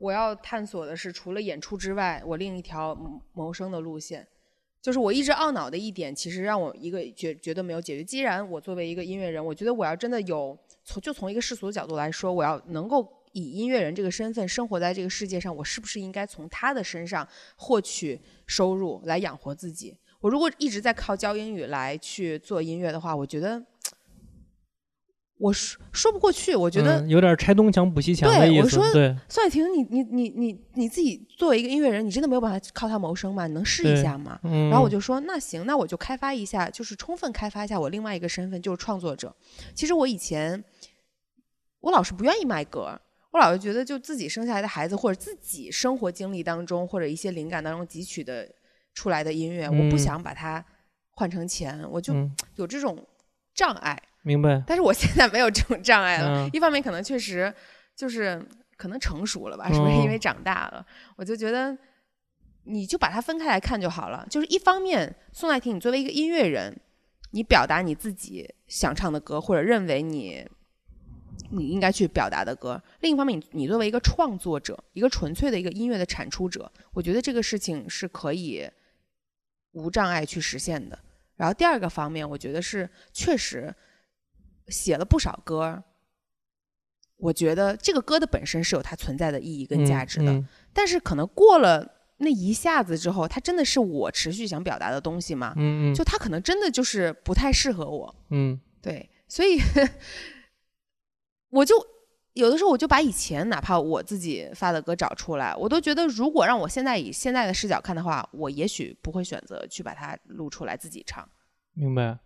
我要探索的是除了演出之外，我另一条谋生的路线。就是我一直懊恼的一点，其实让我一个觉觉得没有解决。既然我作为一个音乐人，我觉得我要真的有从就从一个世俗的角度来说，我要能够以音乐人这个身份生活在这个世界上，我是不是应该从他的身上获取收入来养活自己？我如果一直在靠教英语来去做音乐的话，我觉得。我说说不过去，我觉得有点拆东墙补西墙的意思。对，我说，宋海婷，你你你你你自己作为一个音乐人，你真的没有办法靠它谋生吗？你能试一下吗？然后我就说，那行，那我就开发一下，就是充分开发一下我另外一个身份，就是创作者。其实我以前我老是不愿意卖歌，我老是觉得就自己生下来的孩子，或者自己生活经历当中，或者一些灵感当中汲取的出来的音乐，我不想把它换成钱，我就有这种障碍。明白，但是我现在没有这种障碍了。一方面可能确实就是可能成熟了吧，是不是因为长大了？我就觉得你就把它分开来看就好了。就是一方面，宋代婷，你作为一个音乐人，你表达你自己想唱的歌，或者认为你你应该去表达的歌；另一方面，你你作为一个创作者，一个纯粹的一个音乐的产出者，我觉得这个事情是可以无障碍去实现的。然后第二个方面，我觉得是确实。写了不少歌，我觉得这个歌的本身是有它存在的意义跟价值的，但是可能过了那一下子之后，它真的是我持续想表达的东西吗？嗯嗯，就它可能真的就是不太适合我。嗯，对，所以我就有的时候我就把以前哪怕我自己发的歌找出来，我都觉得如果让我现在以现在的视角看的话，我也许不会选择去把它录出来自己唱。明白。